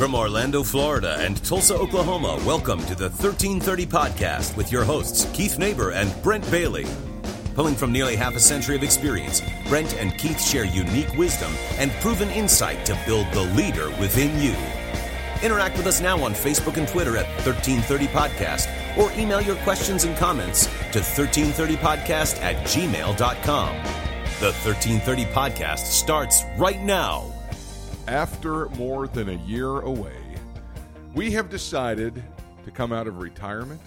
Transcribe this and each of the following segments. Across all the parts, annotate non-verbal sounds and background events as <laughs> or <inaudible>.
From Orlando, Florida and Tulsa, Oklahoma, welcome to the 1330 Podcast with your hosts, Keith Neighbor and Brent Bailey. Pulling from nearly half a century of experience, Brent and Keith share unique wisdom and proven insight to build the leader within you. Interact with us now on Facebook and Twitter at 1330 Podcast or email your questions and comments to 1330podcast at gmail.com. The 1330 Podcast starts right now. After more than a year away, we have decided to come out of retirement.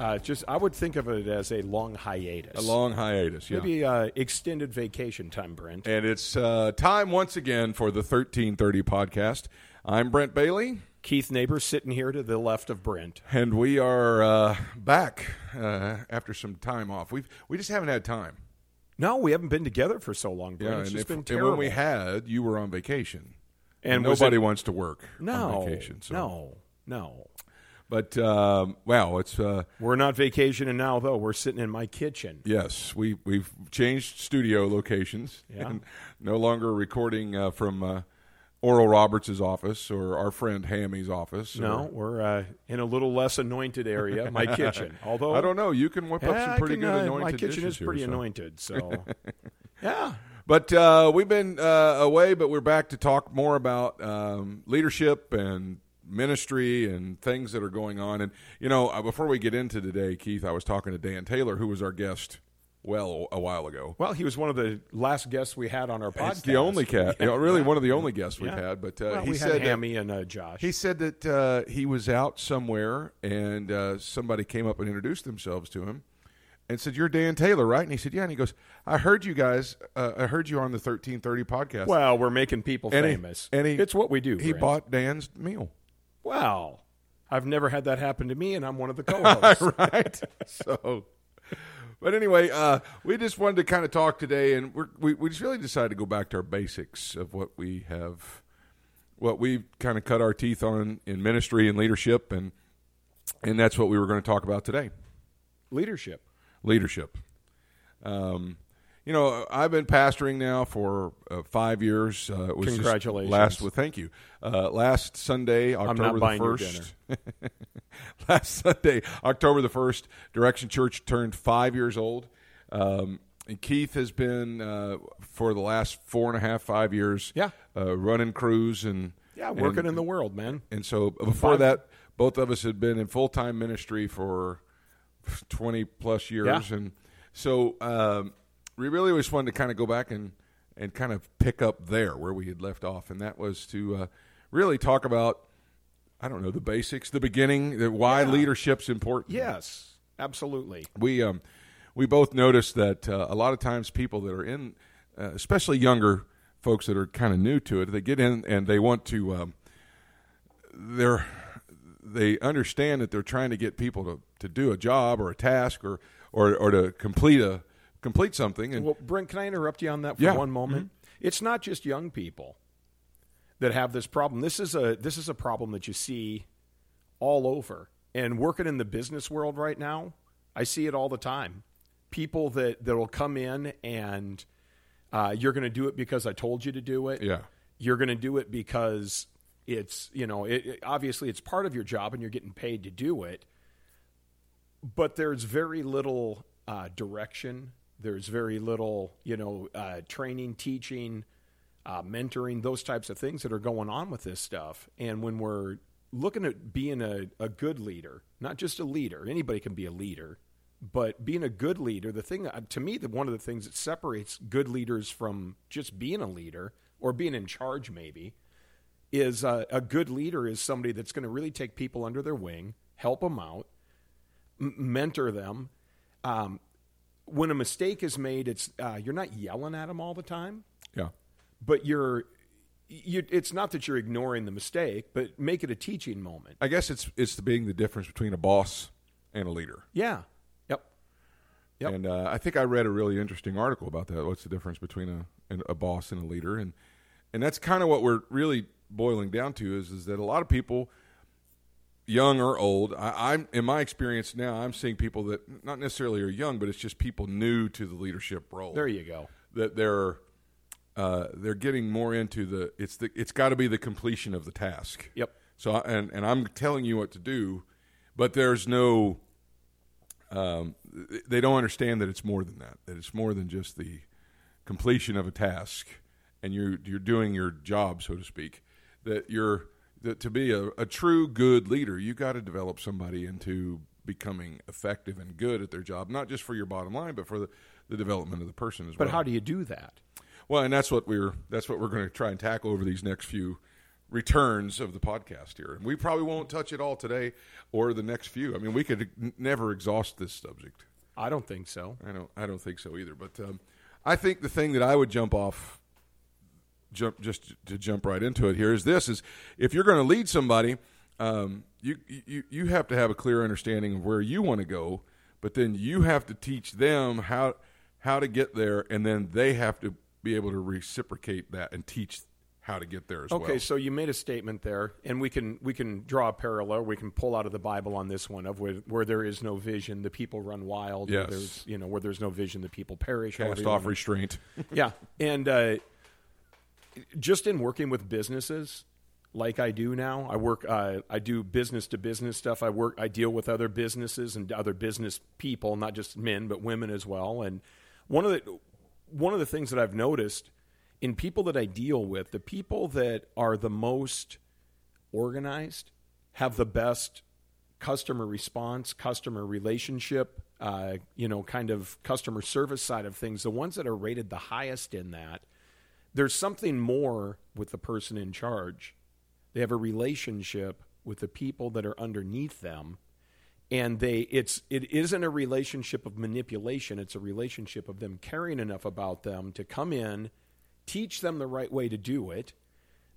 Uh, just, I would think of it as a long hiatus. A long hiatus, yeah. Maybe uh, extended vacation time, Brent. And it's uh, time once again for the 1330 podcast. I'm Brent Bailey. Keith Neighbors sitting here to the left of Brent. And we are uh, back uh, after some time off. We've, we just haven't had time. No, we haven't been together for so long, Brent. Yeah, it's and, just if- been and when we had, you were on vacation. and And nobody it- wants to work no, on vacation. So. no, no. But, um, wow, it's. Uh, We're not vacationing now, though. We're sitting in my kitchen. Yes, we we've changed studio locations Yeah. and no longer recording uh, from uh, Oral Roberts' office or our friend Hammy's office. or- No, we're uh, in a little less anointed area, my <laughs> kitchen. Although I don't know. You can whip up some pretty can, good uh, anointed My kitchen is pretty here, so. anointed, so <laughs> yeah. But uh, we've been uh, away, but we're back to talk more about um, leadership and ministry and things that are going on. And you know, uh, before we get into today, Keith, I was talking to Dan Taylor, who was our guest well a while ago. Well, he was one of the last guests we had on our podcast. It's the only cat, you know, really one of the only guests we've Yeah. had. But uh, Well, he said had that- and uh, Josh. He said that uh, he was out somewhere and uh, somebody came up and introduced themselves to him and said, "You're Dan Taylor, right?" And he said, "Yeah." And he goes, "I heard you guys. Uh, I heard you on the 1330 podcast." well, we're making people and he- famous. and he, it's what we do. He Brent. bought Dan's meal, Well, I've never had that happen to me, and I'm one of the <laughs> co-hosts. right? <laughs> so, but anyway, uh, we just wanted to kind of talk today, and we're, we we just really decided to go back to our basics of what we have, what we kind of cut our teeth on in ministry and leadership, and and that's what we were going to talk about today. Leadership. leadership. Um, you know, I've been pastoring now for uh, five years. Uh, it was Congratulations. last, well, thank you. Uh, last Sunday, October not the first. <laughs> last Sunday, October the first, Direction Church turned five years old. Um, and Keith has been uh, for the last four and a half, five years, Yeah. uh, running crews and Yeah, working and, in the world, man. and so before Five- that, both of us had been in full time ministry for twenty plus years, Yeah. and so um, we really just wanted to kind of go back and and kind of pick up there where we had left off, and that was to uh, really talk about I don't know the basics, the beginning, the why Yeah. leadership's important. Yes, absolutely. we um, we both noticed that uh, a lot of times people that are in, uh, especially younger folks that are kind of new to it, they get in and they want to, um, they're they understand that they're trying to get people to, to do a job or a task or or, or to complete a complete something and Well, Brent, can I interrupt you on that for Yeah. Mm-hmm. one moment? It's not just young people that have this problem. This is a this is a problem that you see all over. And working in the business world right now, I see it all the time. People that that will come in and uh, you're going to do it because I told you to do it. Yeah. You're going to do it because it's you know it, it- obviously it's part of your job and you're getting paid to do it but there's very little uh, direction. There's very little, you know, uh, training, teaching, uh, mentoring, those types of things that are going on with this stuff. And when we're looking at being a, a good leader, not just a leader, anybody can be a leader, but being a good leader, the thing uh, to me, that one of the things that separates good leaders from just being a leader or being in charge, maybe, is uh, a good leader is somebody that's going to really take people under their wing, help them out, m- mentor them. Um, when a mistake is made, it's uh, you're not yelling at them all the time, yeah but you're. You, it's not that you're ignoring the mistake, but make it a teaching moment. I guess it's it's the being the difference between a boss and a leader. Yeah. Yep. Yep. And uh, I think I read a really interesting article about that. What's the difference between a a boss and a leader? And and that's kind of what we're really boiling down to is is that a lot of people, young or old, I, I'm in my experience now, I'm seeing people that not necessarily are young, but it's just people new to the leadership role. There you go. that they're uh, they're getting more into the it's the it's got to be the completion of the task. Yep. So I- and and I'm telling you what to do, but there's no. Um, they don't understand that it's more than that. That it's more than just the completion of a task, and you're you're doing your job, so to speak. That you're that to be a, a true good leader, you got to develop somebody into becoming effective and good at their job, not just for your bottom line, but for the, the development of the person as But well. But how do you do that? Well, and that's what we're that's what we're going to try and tackle over these next few returns of the podcast here. And we probably won't touch it all today or the next few. I mean, we could n- never exhaust this subject. I don't think so. I don't I don't think so either. But um, I think the thing that I would jump off jump just to jump right into it here is this is if you're going to lead somebody um, you, you you have to have a clear understanding of where you want to go but then you have to teach them how how to get there and then they have to be able to reciprocate that and teach how to get there as Okay, well Okay, so you made a statement there, and we can we can draw a parallel. We can pull out of the Bible on this one of where, where there is no vision, the people run wild. Yes. there's you know where there's no vision, the people perish. cast off restraint yeah, and uh, just in working with businesses like I do now, I work. Uh, I do business to business stuff. I work. I deal with other businesses and other business people, not just men but women as well. And one of the one of the things that I've noticed in people that I deal with, the people that are the most organized have the best customer response, customer relationship, uh, you know, kind of customer service side of things. The ones that are rated the highest in that, there's something more with the person in charge. They have a relationship with the people that are underneath them. And they it's it isn't a relationship of manipulation, it's a relationship of them caring enough about them to come in, teach them the right way to do it.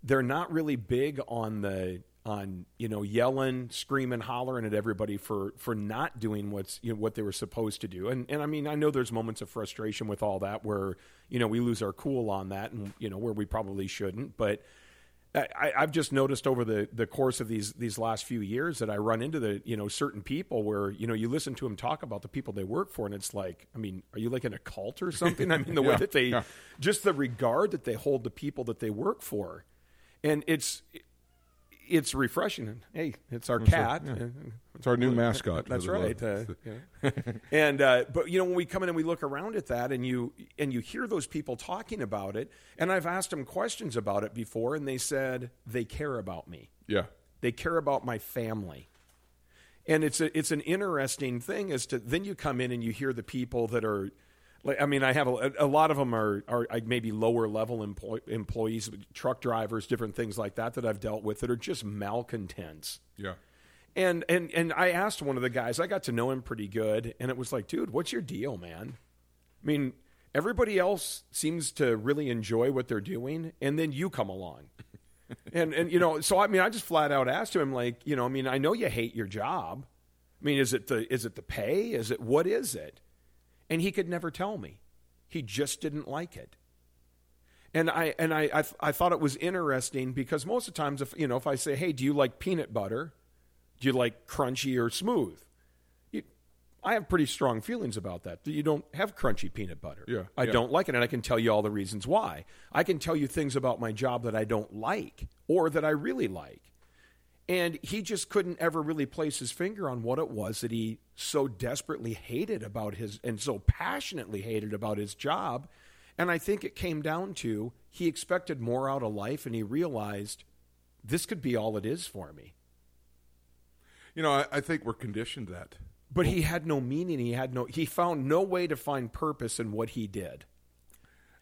They're not really big on the on you know yelling, screaming, hollering at everybody for for not doing what's you know, what they were supposed to do. And and I mean I know there's moments of frustration with all that where you know we lose our cool on that and you know where we probably shouldn't, but I, I've just noticed over the, the course of these these last few years that I run into the you know certain people where you know you listen to them talk about the people they work for and it's like I mean are you like in a cult or something I mean the <laughs> way that they yeah. just the regard that they hold the people that they work for and it's it's refreshing hey it's our cat it's our new mascot that's right. Uh, <laughs> yeah. and uh, but you know when we come in and we look around at that and you and you hear those people talking about it, and I've asked them questions about it before, and they said they care about me. yeah They care about my family. And it's a, it's an interesting thing as to then you come in and you hear the people that are like I mean I have a, a lot of them are are maybe lower level employ, employees truck drivers different things like that that I've dealt with that are just malcontents yeah and and and I asked one of the guys, I got to know him pretty good, and it was like, dude, what's your deal, man? I mean, everybody else seems to really enjoy what they're doing, and then you come along. <laughs> and and you know, so I mean, I just flat out asked him, like, you know, I mean, I know you hate your job. I mean, is it the is it the pay? Is it what is it? And he could never tell me. He just didn't like it. And I and I, I I thought it was interesting because most of the times if you know if I say, hey, do you like peanut butter? Do you like crunchy or smooth? You, I have pretty strong feelings about that. You don't have crunchy peanut butter. Yeah, I yeah. don't like it, and I can tell you all the reasons why. I can tell you things about my job that I don't like or that I really like. And he just couldn't ever really place his finger on what it was that he so desperately hated about his and so passionately hated about his job. And I think it came down to he expected more out of life and he realized this could be all it is for me. you know I, I think we're conditioned that But he had no meaning. He had no. He found no way to find purpose in what he did.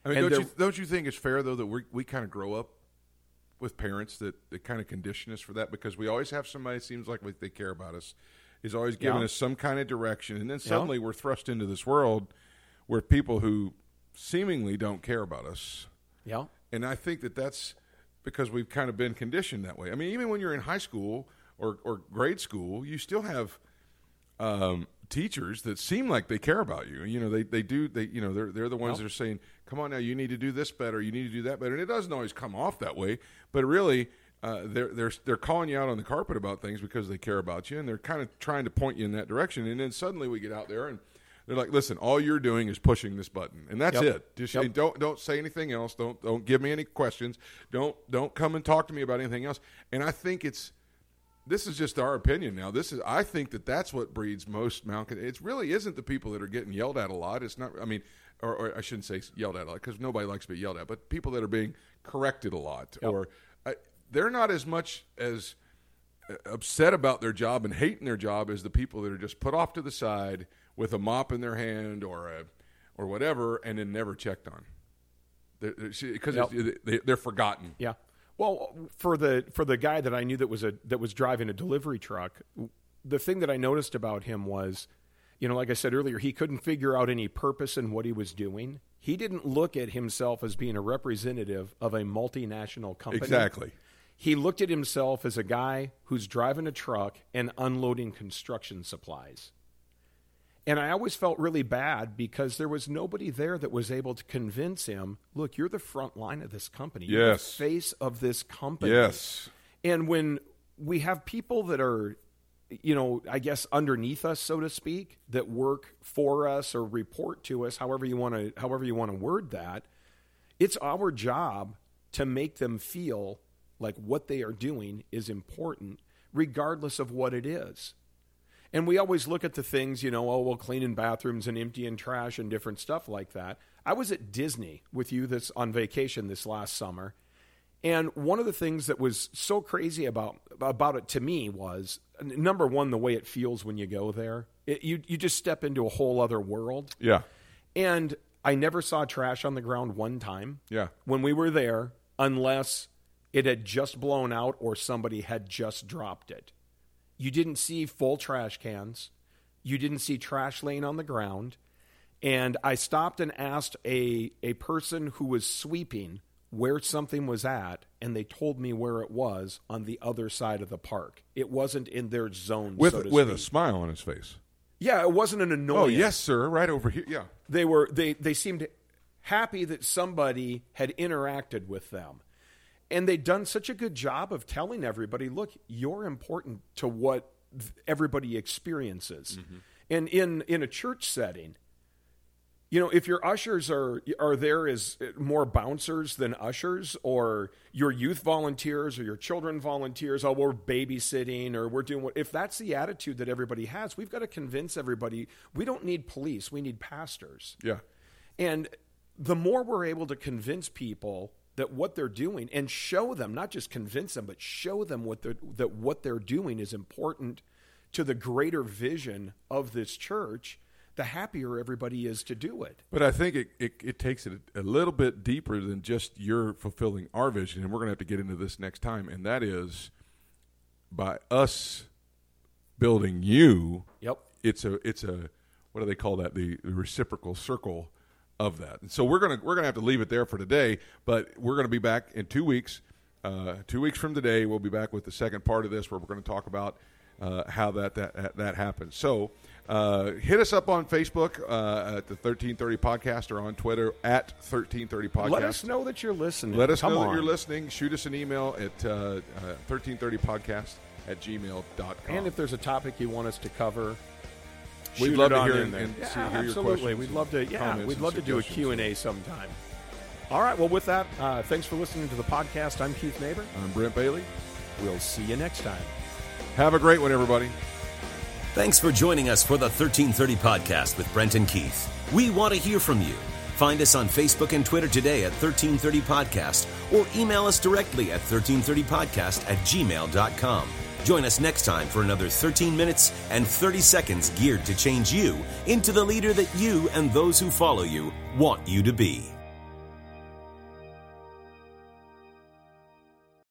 I mean, don't there- you, don't you think it's fair though that we we kind of grow up with parents that, that kind of condition us for that because we always have somebody seems like they care about us, is always giving Yeah. us some kind of direction, and then suddenly we're thrust into this world where people who seemingly don't care about us, Yeah. and I think that that's because we've kind of been conditioned that way. I mean, even when you're in high school or or grade school, you still have um, teachers that seem like they care about you. You know, they, they do. They you know they're they're the ones that are saying, "Come on now, you need to do this better. You need to do that better." And it doesn't always come off that way, but really. Uh, they're they're they're calling you out on the carpet about things because they care about you, and they're kind of trying to point you in that direction. And then suddenly we get out there, and They're like, listen, all you're doing is pushing this button, and that's Yep. it. Just Yep. don't don't say anything else. Don't don't give me any questions. Don't don't come and talk to me about anything else. And I think it's this is just our opinion now. This is I think that that's what breeds most malcontent. It really isn't the people that are getting yelled at a lot. It's not. I mean, or, or I shouldn't say yelled at a lot because nobody likes to be yelled at. But people that are being corrected a lot, or I, they're not as much as uh, upset about their job and hating their job as the people that are just put off to the side with a mop in their hand or a or whatever, and then never checked on. Because Yep. they, they're forgotten. Yeah. Well, for the for the guy that I knew that was a that was driving a delivery truck, the thing that I noticed about him was, you know, like I said earlier, he couldn't figure out any purpose in what he was doing. He didn't look at himself as being a representative of a multinational company. Exactly. He looked at himself as a guy who's driving a truck and unloading construction supplies. And I always felt really bad because there was nobody there that was able to convince him, look, you're the front line of this company. You're Yes. the face of this company. Yes. And when we have people that are, you know, I guess underneath us, so to speak, that work for us or report to us, however you want to, however you want to word that, it's our job to make them feel like what they are doing is important, regardless of what it is. And we always look at the things, you know, oh, well, cleaning bathrooms and emptying trash and different stuff like that. I was at Disney with you this on vacation this last summer, and one of the things that was so crazy about about it to me was number one, the way it feels when you go there. It, you you just step into a whole other world. Yeah. And I never saw trash on the ground one time. Yeah. When we were there, unless it had just blown out or somebody had just dropped it. You didn't see full trash cans. You didn't see trash laying on the ground. And I stopped and asked a, a person who was sweeping where something was at, and they told me where it was on the other side of the park. It wasn't in their zone, With so to with a smile on his face. Yeah, it wasn't an oh, annoyance Oh yes, sir. Right over here. Yeah. they were they they seemed happy that somebody had interacted with them and they'd done such a good job of telling everybody look you're important to what everybody experiences. Mm-hmm. And in in a church setting you know if your ushers are are there as more bouncers than ushers or your youth volunteers or your children volunteers oh we're babysitting or we're doing what if that's the attitude that everybody has we've got to convince everybody we don't need police we need pastors. Yeah. and the more we're able to convince people that what they're doing and show them, not just convince them, but show them what they're, that what they're doing is important to the greater vision of this church, the happier everybody is to do it. But I think it, it, it takes it a little bit deeper than just you're fulfilling our vision, and we're going to have to get into this next time, and that is by us building you. Yep. It's a it's a what do they call that? The, the reciprocal circle of that. And so we're gonna we're gonna have to leave it there for today, but we're gonna be back in two weeks. Uh, two weeks from today, we'll be back with the second part of this, where we're going to talk about uh, how that that that happens. So uh, hit us up on Facebook uh, at the thirteen thirty podcast or on Twitter at thirteen thirty podcast. Let us know that you're listening. Let us Come know on. that you're listening. Shoot us an email at uh, thirteen thirty podcast at gmail.com. And if there's a topic you want us to cover, We'd love to hear in and- there. and yeah, see- hear your absolutely. questions We'd love to. Yeah, comments we'd love to do a suggestions. Q and A sometime. All right. Well, with that, uh, thanks for listening to the podcast. I'm Keith Neighbor. I'm Brent Bailey. We'll see you next time. Have a great one, everybody. Thanks for joining us for the 1330 podcast with Brent and Keith. We want to hear from you. Find us on Facebook and Twitter today at 1330 Podcast or email us directly at 1330podcast at gmail.com. Join us next time for another 13 minutes and 30 seconds geared to change you into the leader that you and those who follow you want you to be.